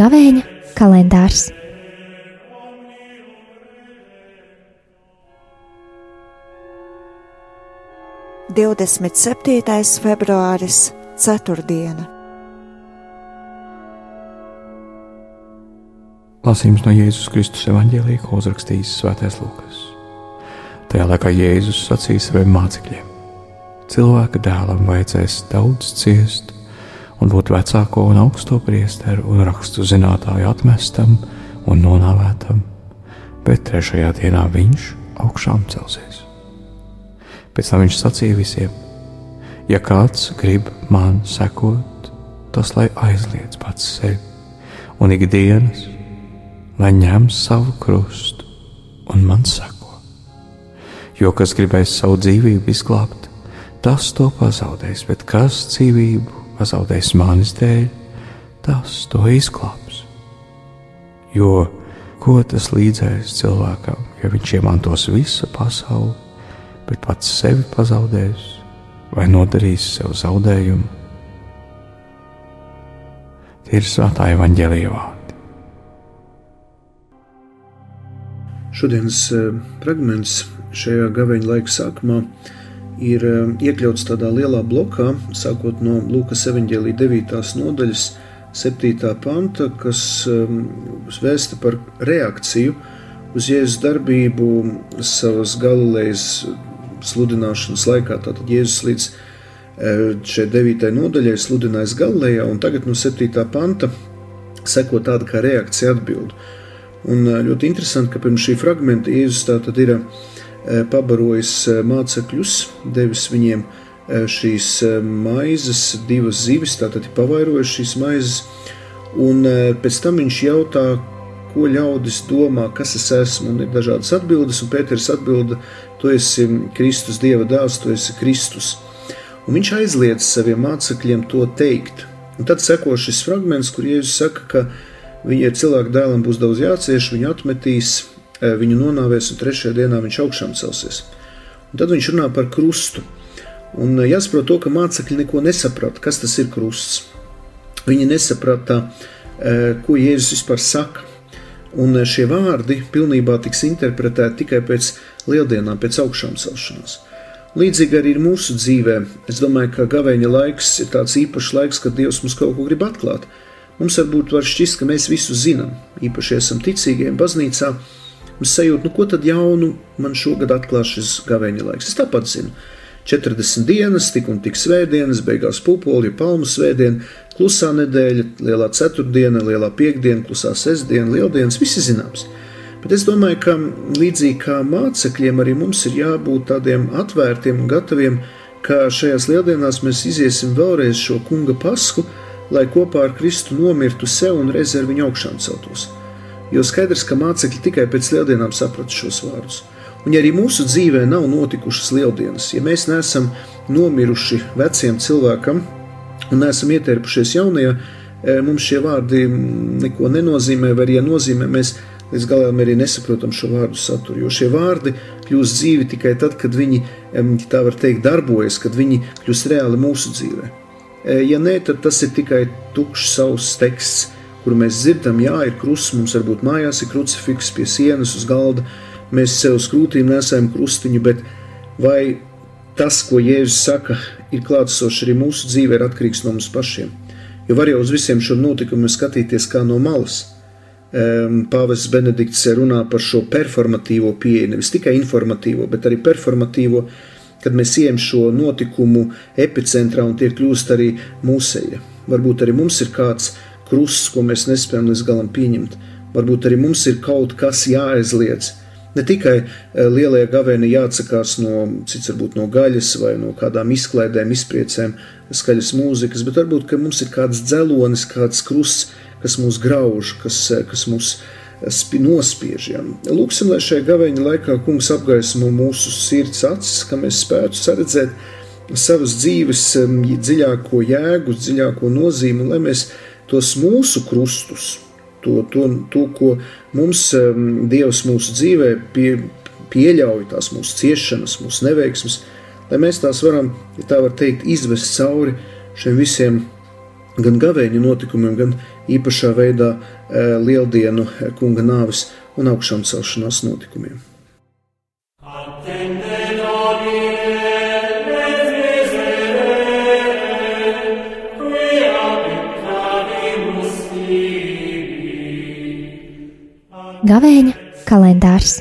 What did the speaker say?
Gavēņa kalendārs. Divdesmit septītais februāris, ceturtdiena. Lasījums no Jēzus Kristus evanģēlīja, ko uzrakstījis Svētais Lūkas. Tajā laikā Jēzus sacīja saviem mācekļiem: Cilvēka dēlam vajadzēs daudz ciest un būt vecāko un augsto priesteru un rakstu zinātāju atmestam un nonāvētam, bet trešajā dienā viņš augšām celsies. Pēc tam viņš sacīja visiem: Ja kāds grib man sekot, tas lai aizliedz pats sevi un ikdienas, lai ņem savu krustu un man seko. Jo kas gribēs savu dzīvību izglābt, tas to pazaudēs, bet kas dzīvību pazaudējis manis dēļ, tas to izglābs. Jo ko tas līdzēs cilvēkam, ja viņš iemantos visu pasauli, bet pats sevi pazaudēs vai nodarīs sev zaudējumu? Tie ir svētā evaņģēlīja Šodienas eh, fragments šajā gaveņa laika sākumā ir um, iekļauts tādā lielā blokā, sākot no Lūkas evanģēlī 9. nodaļas, 7. panta, kas um, vēsta par reakciju uz Jēzus darbību savas Galilejas sludināšanas laikā. Tātad Jēzus līdz šai 9. nodaļai sludinājis Galilejā, un tagad no 7. panta seko tāda kā reakcija atbildi. Un ļoti interesanti, ka pirms šī fragmenta Jēzus tā tad ir pabarojis mācekļus, devis viņiem šīs maizes, divas zivis, tātad ir pavairojis šīs maizes, un pēc tam viņš jautā, ko ļaudis domā, kas es esmu, un ir dažādas atbildes, un Pēters atbilda, tu esi Kristus, Dieva dēls, tu esi Kristus. Un viņš aizliedz saviem mācekļiem to teikt. Un tad seko šis fragments, kur Jēzus saka, ka viņai cilvēku dēlam būs daudz jācieš, viņu atmetīs, Eh, viņu nonāvēs, un trešajā dienā viņš augšām celsies. Un tad viņš runā par krustu. Un eh, jāsaprot to, ka mācekļi neko nesaprata, kas tas ir krusts. Viņi nesaprata, eh, ko Jēzus vispār saka. Un šie vārdi pilnībā tiks interpretēti tikai pēc lieldienām, pēc augšām celšanās. Līdzīgi arī ir mūsu dzīvē. Es domāju, ka gaveņa laiks ir tāds īpašs laiks, kad Dievs mums kaut ko grib atklāt. Mums varbūt var šķist, ka mēs visu zinām, īpaši esam ticīgiem baznīcā, Es sajūtu, nu, ko tad jaunu man šogad atklās šis gaveņa laiks. Es tāpat zinu. 40 dienas, tik un tik svētdienas, beigās pupoļi, palmu svētdiena, klusā nedēļa, lielā ceturtdiena, lielā piekdiena, klusā sestdiena, lieldienas, visi zināms. Bet es domāju, ka līdzīgi kā mācekļiem, arī mums ir jābūt tādiem atvērtiem un gataviem, ka šajās lieldienās mēs iziesim vēlreiz šo kunga pasku, lai kopā ar Kristu nomirtu sev un reizē ar viņu augšām celtos jo skaidrs, ka mācekļi tikai pēc lieldienām saprata šos vārdus. Un ja arī mūsu dzīvē nav notikušas lieldienas, ja mēs neesam nomiruši veciem cilvēkam un neesam ietērpušies jaunajā, e, mums šie vārdi neko nenozīmē, vai arī ja nozīmē, mēs līdz galam arī nesaprotam šo vārdu saturu. Jo šie vārdi kļūst dzīvi tikai tad, kad viņi, tā var teikt, darbojas, kad viņi kļūst reāli mūsu dzīvē. Ja nē, tad tas ir tikai tukšs savs teksts kuru mēs dzirdam, jā, ir krusts, mums varbūt mājās ir krucifiks pie sienas uz galda, mēs sev uz krūtīm nesam krustiņu, bet vai tas, ko Jēzus saka, ir klātsošs arī mūsu dzīvē, ir atkarīgs no mums pašiem. Jo var jau uz visiem šiem notikumiem skatīties kā no malas. Pāvests Benedikts runā par šo performatīvo pieeju, nevis tikai informatīvo, bet arī performatīvo, kad mēs ejam šo notikumu epicentrā un tie kļūst arī mūsēja. Varbūt arī mums ir kāds krusts, ko mēs nespējam līdz galam pieņemt. Varbūt arī mums ir kaut kas jāaizliedz. Ne tikai eh, lielajā gavēnī jāatsakās no, cits varbūt no gaļas vai no kādām izklaidēm, izpriecēm, skaļas mūzikas, bet varbūt mums ir kāds dzelonis, kāds krusts, kas mūs grauž, kas, eh, kas mūs eh, nospiež. Ja. Lūksim, lai šajā gaveņa laikā kungs apgaismo mūsu sirds acis, ka mēs spētu saredzēt savas dzīves dziļāko jēgu, dziļāko nozīmi, lai mēs tos mūsu krustus, to, to, to ko mums um, Dievs mūsu dzīvē pie, pieļauj, tās mūsu ciešanas, mūsu neveiksmes, lai mēs tās varam, ja tā var teikt, izvest cauri šiem visiem gan gavēņu notikumiem, gan īpašā veidā e, lieldienu e, kunga nāves un augšām celšanās notikumiem. Gavēņa kalendārs